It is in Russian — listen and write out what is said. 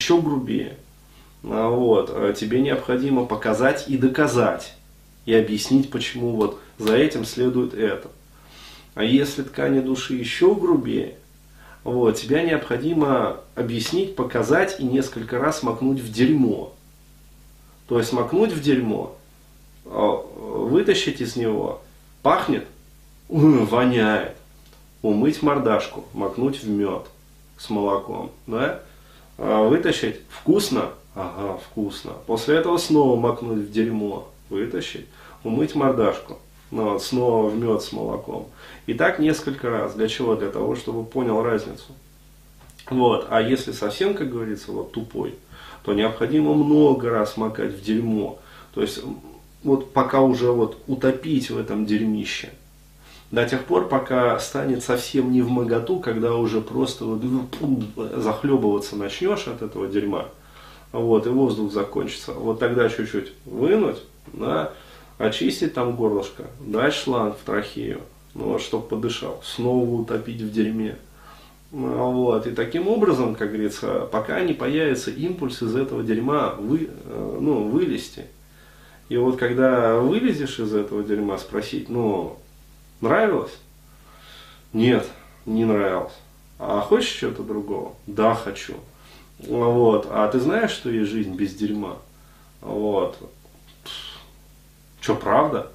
еще грубее. А, вот, а тебе необходимо показать и доказать, и объяснить, почему вот за этим следует это. А если ткани души еще грубее, вот, тебя необходимо объяснить, показать и несколько раз макнуть в дерьмо. То есть макнуть в дерьмо, а, вытащить из него, пахнет, воняет, умыть мордашку, макнуть в мед с молоком, да? Вытащить, вкусно, Ага, вкусно. После этого снова макнуть в дерьмо, вытащить, умыть мордашку. Ну, вот, снова в мед с молоком. И так несколько раз. Для чего? Для того, чтобы понял разницу. Вот. А если совсем, как говорится, вот тупой, то необходимо много раз макать в дерьмо. То есть, вот пока уже вот утопить в этом дерьмище. До тех пор, пока станет совсем не в моготу, когда уже просто вот, ну, захлебываться начнешь от этого дерьма вот, и воздух закончится. Вот тогда чуть-чуть вынуть, да, очистить там горлышко, дать шланг в трахею, ну, вот, чтобы подышал, снова утопить в дерьме. Вот, и таким образом, как говорится, пока не появится импульс из этого дерьма вы, э, ну, вылезти. И вот когда вылезешь из этого дерьма, спросить, ну, нравилось? Нет, не нравилось. А хочешь чего-то другого? Да, хочу. Вот. А ты знаешь, что есть жизнь без дерьма? Вот. Что, правда?